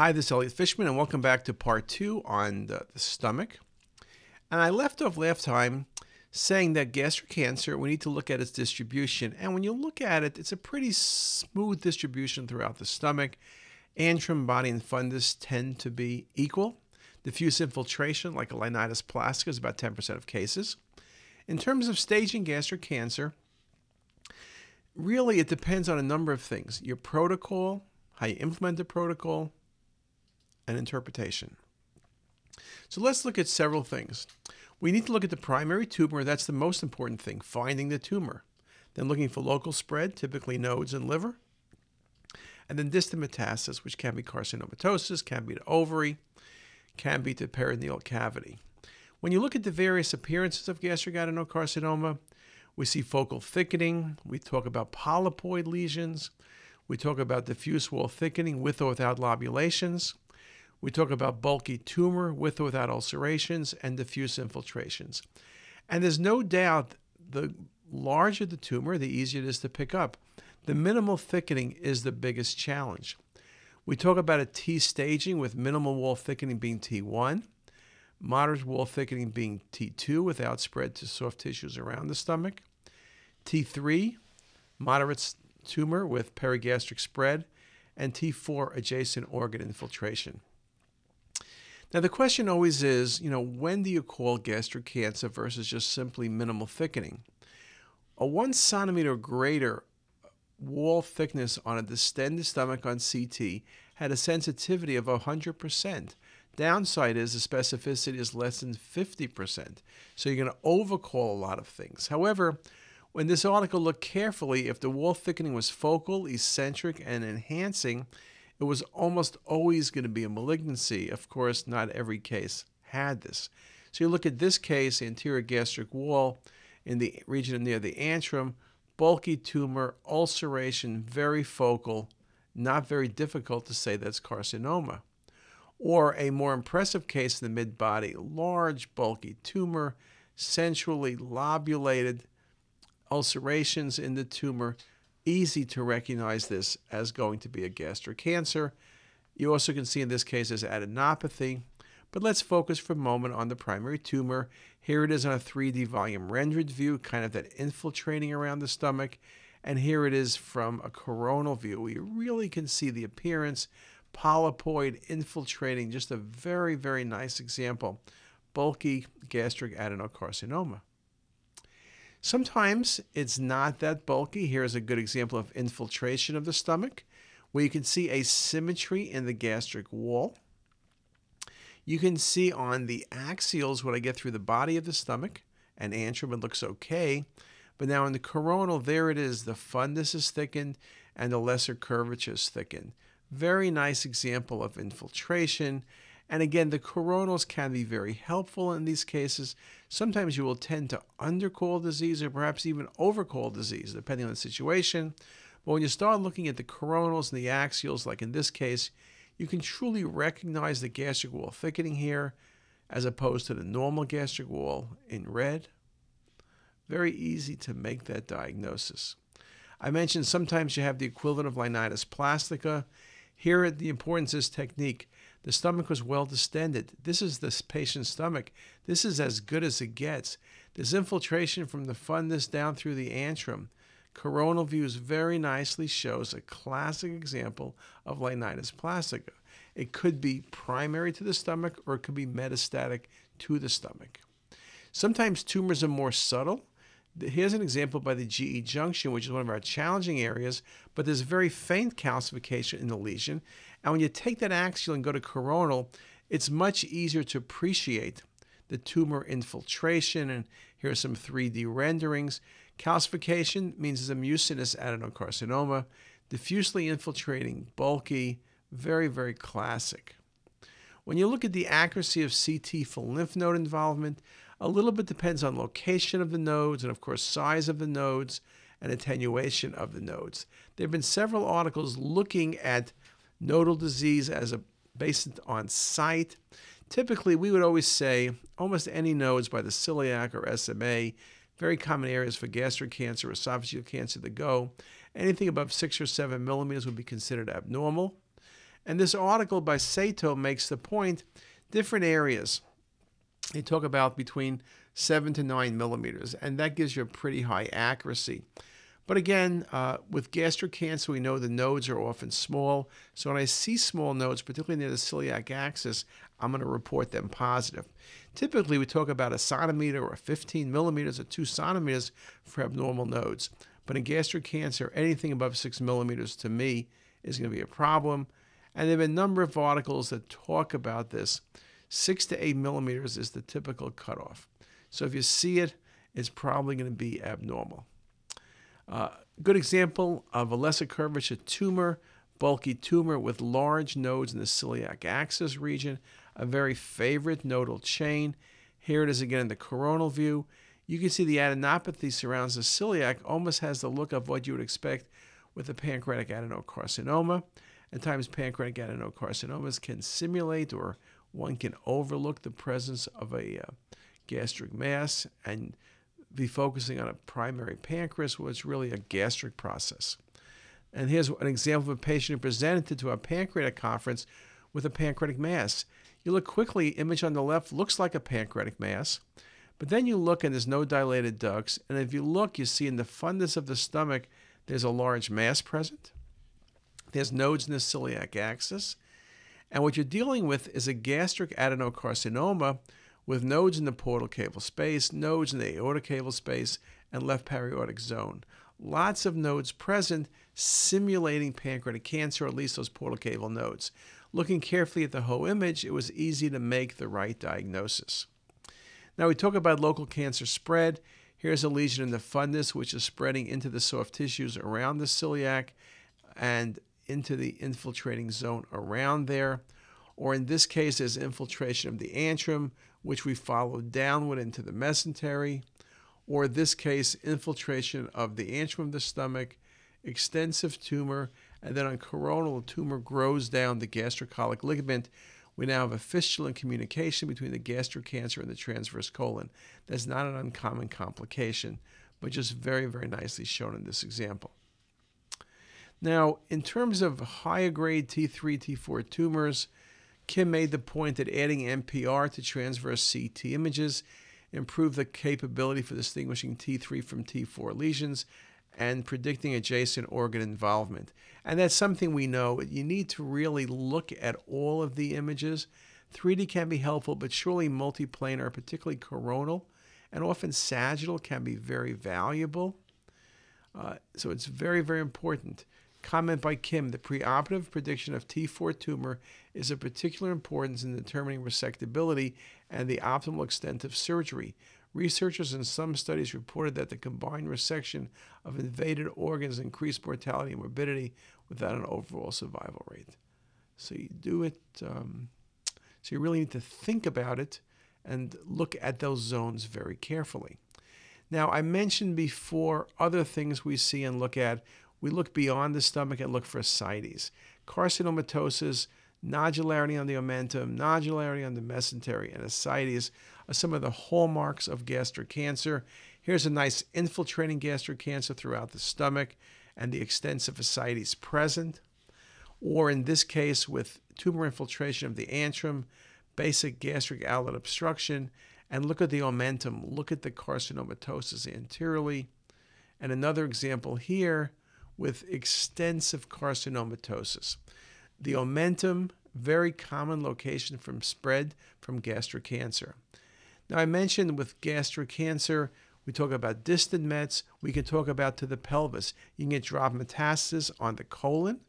Hi, this is Elliot Fishman, and welcome back to part two on the, the stomach. And I left off last time saying that gastric cancer, we need to look at its distribution. And when you look at it, it's a pretty smooth distribution throughout the stomach. Antrum, body, and fundus tend to be equal. Diffuse infiltration, like a linitis plastica, is about 10% of cases. In terms of staging gastric cancer, really it depends on a number of things your protocol, how you implement the protocol, interpretation. So let's look at several things. We need to look at the primary tumor, that's the most important thing, finding the tumor. Then looking for local spread, typically nodes and liver. And then distant metastasis, which can be carcinomatosis, can be the ovary, can be the peritoneal cavity. When you look at the various appearances of gastric adenocarcinoma, we see focal thickening, we talk about polypoid lesions, we talk about diffuse wall thickening with or without lobulations, we talk about bulky tumor with or without ulcerations and diffuse infiltrations. And there's no doubt the larger the tumor, the easier it is to pick up. The minimal thickening is the biggest challenge. We talk about a T staging with minimal wall thickening being T1, moderate wall thickening being T2 without spread to soft tissues around the stomach, T3, moderate tumor with perigastric spread, and T4, adjacent organ infiltration. Now, the question always is, you know, when do you call gastric cancer versus just simply minimal thickening? A one centimeter greater wall thickness on a distended stomach on CT had a sensitivity of 100%. Downside is the specificity is less than 50%. So you're going to overcall a lot of things. However, when this article looked carefully, if the wall thickening was focal, eccentric, and enhancing, it was almost always going to be a malignancy. Of course, not every case had this. So you look at this case, anterior gastric wall in the region near the antrum, bulky tumor, ulceration, very focal, not very difficult to say that's carcinoma. Or a more impressive case in the mid body, large, bulky tumor, centrally lobulated, ulcerations in the tumor, easy to recognize this as going to be a gastric cancer. You also can see in this case as adenopathy. But let's focus for a moment on the primary tumor. Here it is on a 3D volume rendered view, kind of that infiltrating around the stomach. And here it is from a coronal view. We really can see the appearance, polypoid infiltrating, just a very, very nice example. Bulky gastric adenocarcinoma. Sometimes it's not that bulky. Here's a good example of infiltration of the stomach, where you can see asymmetry in the gastric wall. You can see on the axials what I get through the body of the stomach, and antrum, it looks okay. But now in the coronal, there it is. The fundus is thickened and the lesser curvature is thickened. Very nice example of infiltration and again, the coronals can be very helpful in these cases. Sometimes you will tend to undercall disease or perhaps even overcall disease, depending on the situation. But when you start looking at the coronals and the axials, like in this case, you can truly recognize the gastric wall thickening here as opposed to the normal gastric wall in red. Very easy to make that diagnosis. I mentioned sometimes you have the equivalent of linitis plastica. Here, the importance is technique. The stomach was well distended. This is this patient's stomach. This is as good as it gets. This infiltration from the fundus down through the antrum. Coronal views very nicely shows a classic example of linitis plastica. It could be primary to the stomach or it could be metastatic to the stomach. Sometimes tumors are more subtle. Here's an example by the GE junction, which is one of our challenging areas, but there's very faint calcification in the lesion. And when you take that axial and go to coronal, it's much easier to appreciate the tumor infiltration. And here are some 3D renderings. Calcification means it's a mucinous adenocarcinoma, diffusely infiltrating, bulky, very, very classic. When you look at the accuracy of CT for lymph node involvement, a little bit depends on location of the nodes and, of course, size of the nodes and attenuation of the nodes. There have been several articles looking at nodal disease as a based on site. Typically, we would always say almost any nodes by the celiac or SMA, very common areas for gastric cancer, or esophageal cancer to go. Anything above six or seven millimeters would be considered abnormal. And this article by Sato makes the point different areas. They talk about between 7 to 9 millimeters, and that gives you a pretty high accuracy. But again, uh, with gastric cancer, we know the nodes are often small. So when I see small nodes, particularly near the celiac axis, I'm going to report them positive. Typically, we talk about a centimeter or 15 millimeters or 2 centimeters for abnormal nodes. But in gastric cancer, anything above 6 millimeters to me is going to be a problem. And there have been a number of articles that talk about this. 6 to 8 millimeters is the typical cutoff. So if you see it, it's probably going to be abnormal. Uh, good example of a lesser curvature tumor, bulky tumor with large nodes in the celiac axis region, a very favorite nodal chain. Here it is again in the coronal view. You can see the adenopathy surrounds the celiac, almost has the look of what you would expect with a pancreatic adenocarcinoma. At times, pancreatic adenocarcinomas can simulate or one can overlook the presence of a uh, gastric mass and be focusing on a primary pancreas, where it's really a gastric process. And here's an example of a patient who presented to a pancreatic conference with a pancreatic mass. You look quickly, image on the left looks like a pancreatic mass, but then you look and there's no dilated ducts. And if you look, you see in the fundus of the stomach, there's a large mass present. There's nodes in the celiac axis. And what you're dealing with is a gastric adenocarcinoma with nodes in the portocaval space, nodes in the aortocaval space, and left paraortic zone. Lots of nodes present simulating pancreatic cancer, at least those portocaval nodes. Looking carefully at the whole image, it was easy to make the right diagnosis. Now we talk about local cancer spread. Here's a lesion in the fundus, which is spreading into the soft tissues around the celiac and into the infiltrating zone around there. Or in this case, there's infiltration of the antrum, which we follow downward into the mesentery, or in this case, infiltration of the antrum of the stomach, extensive tumor, and then on coronal, the tumor grows down the gastrocolic ligament. We now have a fistula in communication between the gastric cancer and the transverse colon. That's not an uncommon complication, but just very, very nicely shown in this example. Now, in terms of higher grade T3, T4 tumors, Kim made the point that adding MPR to transverse CT images improved the capability for distinguishing T3 from T4 lesions and predicting adjacent organ involvement. And that's something we know. You need to really look at all of the images. 3D can be helpful, but surely multiplanar, particularly coronal and often sagittal, can be very valuable. Uh, so it's very, very important. Comment by Kim the preoperative prediction of T4 tumor is of particular importance in determining resectability and the optimal extent of surgery. Researchers in some studies reported that the combined resection of invaded organs increased mortality and morbidity without an overall survival rate. So you do it, um, so you really need to think about it and look at those zones very carefully. Now, I mentioned before other things we see and look at we look beyond the stomach and look for ascites. Carcinomatosis, nodularity on the omentum, nodularity on the mesentery, and ascites are some of the hallmarks of gastric cancer. Here's a nice infiltrating gastric cancer throughout the stomach and the extensive ascites present. Or in this case, with tumor infiltration of the antrum, basic gastric outlet obstruction, and look at the omentum, look at the carcinomatosis anteriorly. And another example here with extensive carcinomatosis. The omentum, very common location from spread from gastric cancer. Now, I mentioned with gastric cancer, we talk about distant mets. We can talk about to the pelvis. You can get drop metastasis on the colon,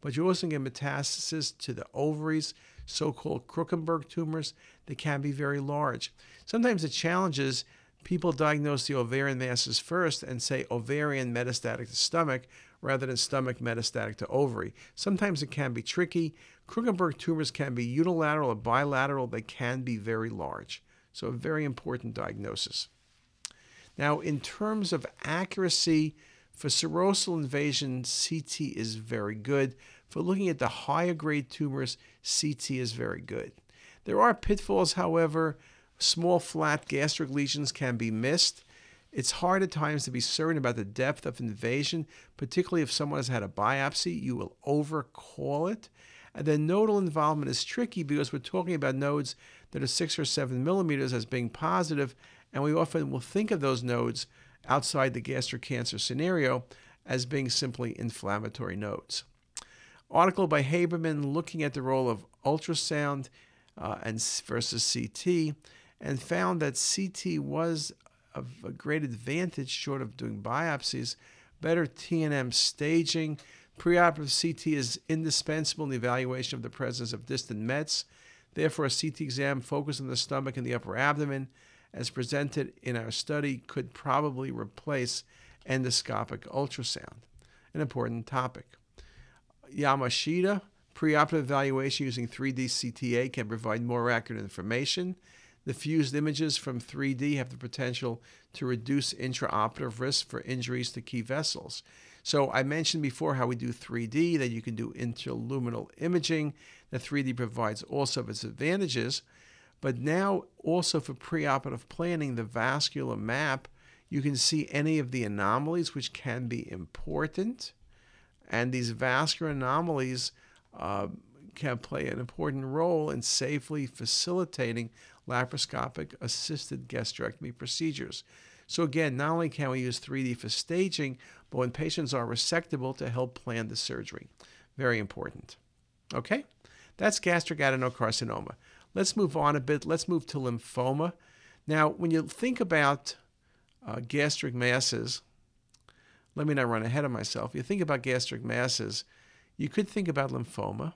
but you also get metastasis to the ovaries, so-called Krukenberg tumors. They can be very large. Sometimes the challenge is people diagnose the ovarian masses first and say ovarian metastatic to stomach rather than stomach metastatic to ovary. Sometimes it can be tricky. Krukenberg tumors can be unilateral or bilateral. They can be very large. So, a very important diagnosis. Now, in terms of accuracy, for serosal invasion, CT is very good. For looking at the higher grade tumors, CT is very good. There are pitfalls, however. Small flat gastric lesions can be missed. It's hard at times to be certain about the depth of invasion, particularly if someone has had a biopsy. You will overcall it. And then nodal involvement is tricky because we're talking about nodes that are six or seven millimeters as being positive, and we often will think of those nodes outside the gastric cancer scenario as being simply inflammatory nodes. Article by Haberman looking at the role of ultrasound uh, and versus CT, and found that CT was of a great advantage short of doing biopsies, better TNM staging. Preoperative CT is indispensable in the evaluation of the presence of distant Mets. Therefore, a CT exam focused on the stomach and the upper abdomen, as presented in our study, could probably replace endoscopic ultrasound. An important topic. Yamashita, preoperative evaluation using 3D CTA can provide more accurate information. The fused images from 3D have the potential to reduce intraoperative risk for injuries to key vessels. So I mentioned before how we do 3D, that you can do interluminal imaging. The 3D provides also its advantages, but now also for preoperative planning, the vascular map, you can see any of the anomalies which can be important. And these vascular anomalies uh, can play an important role in safely facilitating laparoscopic assisted gastrectomy procedures. So, again, not only can we use 3D for staging, but when patients are resectable to help plan the surgery. Very important. Okay? That's gastric adenocarcinoma. Let's move on a bit. Let's move to lymphoma. Now, when you think about uh, gastric masses, let me not run ahead of myself. You think about gastric masses, you could think about lymphoma,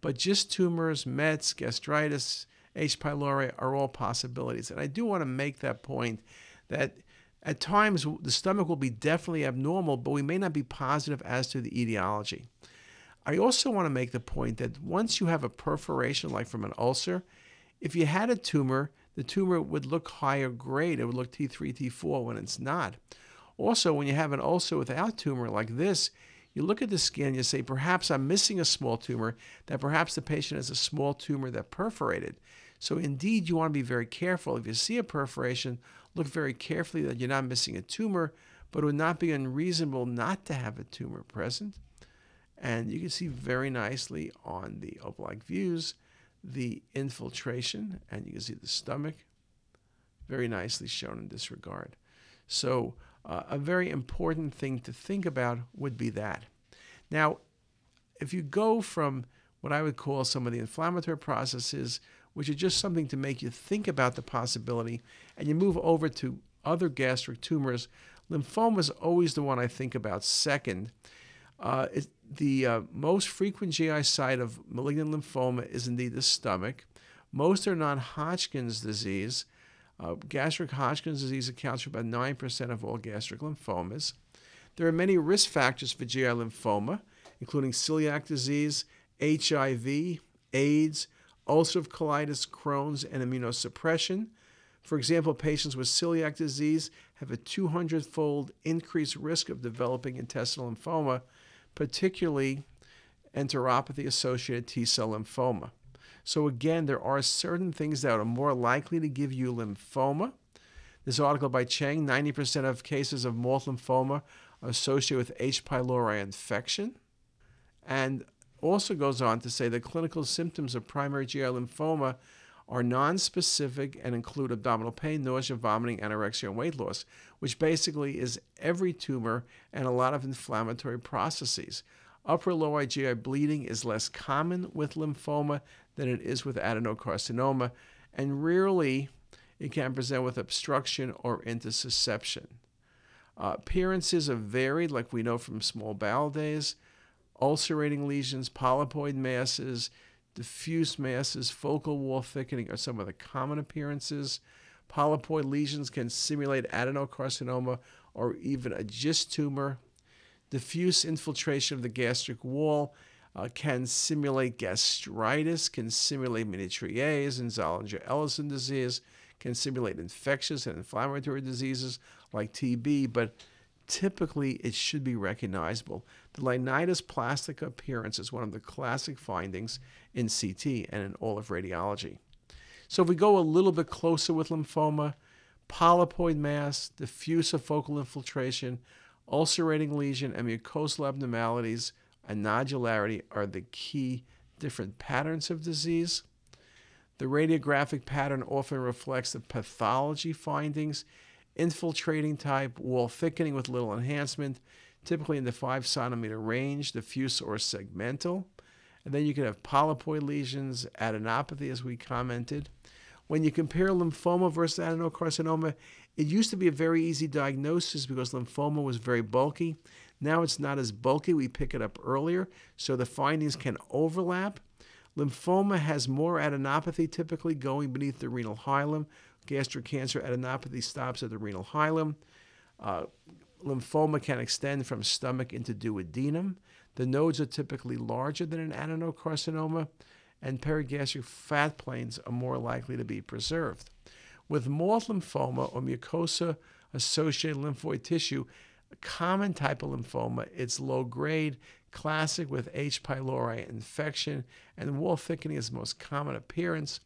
but just tumors, METs, gastritis, H. pylori are all possibilities. And I do want to make that point that at times the stomach will be definitely abnormal, but we may not be positive as to the etiology. I also want to make the point that once you have a perforation, like from an ulcer, if you had a tumor, the tumor would look higher grade. It would look T3, T4 when it's not. Also, when you have an ulcer without tumor like this, you look at the scan, you say, perhaps I'm missing a small tumor, that perhaps the patient has a small tumor that perforated. So, indeed, you want to be very careful. If you see a perforation, look very carefully that you're not missing a tumor, but it would not be unreasonable not to have a tumor present. And you can see very nicely on the oblique views the infiltration, and you can see the stomach very nicely shown in this regard. So, uh, a very important thing to think about would be that. Now, if you go from what I would call some of the inflammatory processes, which are just something to make you think about the possibility, and you move over to other gastric tumors, lymphoma is always the one I think about second. Uh, it, the uh, most frequent GI site of malignant lymphoma is indeed the stomach. Most are non Hodgkin's disease. Uh, gastric Hodgkin's disease accounts for about 9% of all gastric lymphomas. There are many risk factors for GI lymphoma, including celiac disease, HIV, AIDS, ulcerative colitis, Crohn's, and immunosuppression. For example, patients with celiac disease have a 200 fold increased risk of developing intestinal lymphoma, particularly enteropathy associated T cell lymphoma. So, again, there are certain things that are more likely to give you lymphoma. This article by Cheng 90% of cases of MALT lymphoma are associated with H. pylori infection. And also goes on to say the clinical symptoms of primary GI lymphoma are nonspecific and include abdominal pain, nausea, vomiting, anorexia, and weight loss, which basically is every tumor and a lot of inflammatory processes. Upper lower GI bleeding is less common with lymphoma than it is with adenocarcinoma, and rarely it can present with obstruction or intussusception. Uh, appearances are varied, like we know from small bowel days. Ulcerating lesions, polypoid masses, diffuse masses, focal wall thickening are some of the common appearances. Polypoid lesions can simulate adenocarcinoma or even a GIST tumor. Diffuse infiltration of the gastric wall uh, can simulate gastritis, can simulate Ménétrier's and Zollinger-Ellison disease, can simulate infectious and inflammatory diseases like TB, but typically it should be recognizable. The linitis plastica appearance is one of the classic findings in CT and in all of radiology. So if we go a little bit closer with lymphoma, polypoid mass, diffuse focal infiltration, ulcerating lesion, and mucosal abnormalities and nodularity are the key different patterns of disease. The radiographic pattern often reflects the pathology findings, infiltrating type, wall thickening with little enhancement, typically in the 5 centimeter range, diffuse or segmental. And then you can have polypoid lesions, adenopathy, as we commented. When you compare lymphoma versus adenocarcinoma, it used to be a very easy diagnosis because lymphoma was very bulky. Now it's not as bulky. We pick it up earlier, so the findings can overlap. Lymphoma has more adenopathy typically going beneath the renal hilum. Gastric cancer adenopathy stops at the renal hilum. Uh, lymphoma can extend from stomach into duodenum. The nodes are typically larger than an adenocarcinoma, and perigastric fat planes are more likely to be preserved. With MALT lymphoma or mucosa associated lymphoid tissue, common type of lymphoma, it's low grade, classic with H. pylori infection, and wall thickening is the most common appearance.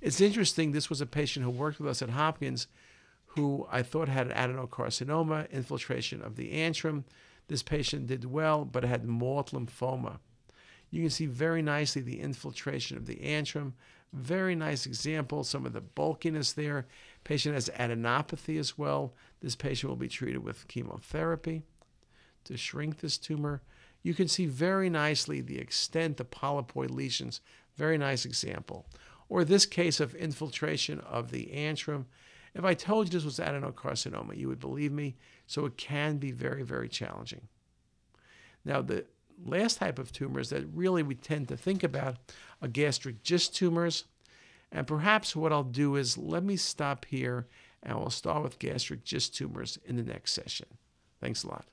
It's interesting, this was a patient who worked with us at Hopkins who I thought had adenocarcinoma, infiltration of the antrum. This patient did well, but had MALT lymphoma. You can see very nicely the infiltration of the antrum. Very nice example, some of the bulkiness there. Patient has adenopathy as well. This patient will be treated with chemotherapy to shrink this tumor. You can see very nicely the extent of polypoid lesions. Very nice example. Or this case of infiltration of the antrum. If I told you this was adenocarcinoma, you would believe me. So it can be very, very challenging. Now, the last type of tumors that really we tend to think about are gastric GIST tumors. And perhaps what I'll do is let me stop here and we'll start with gastric GIST tumors in the next session. Thanks a lot.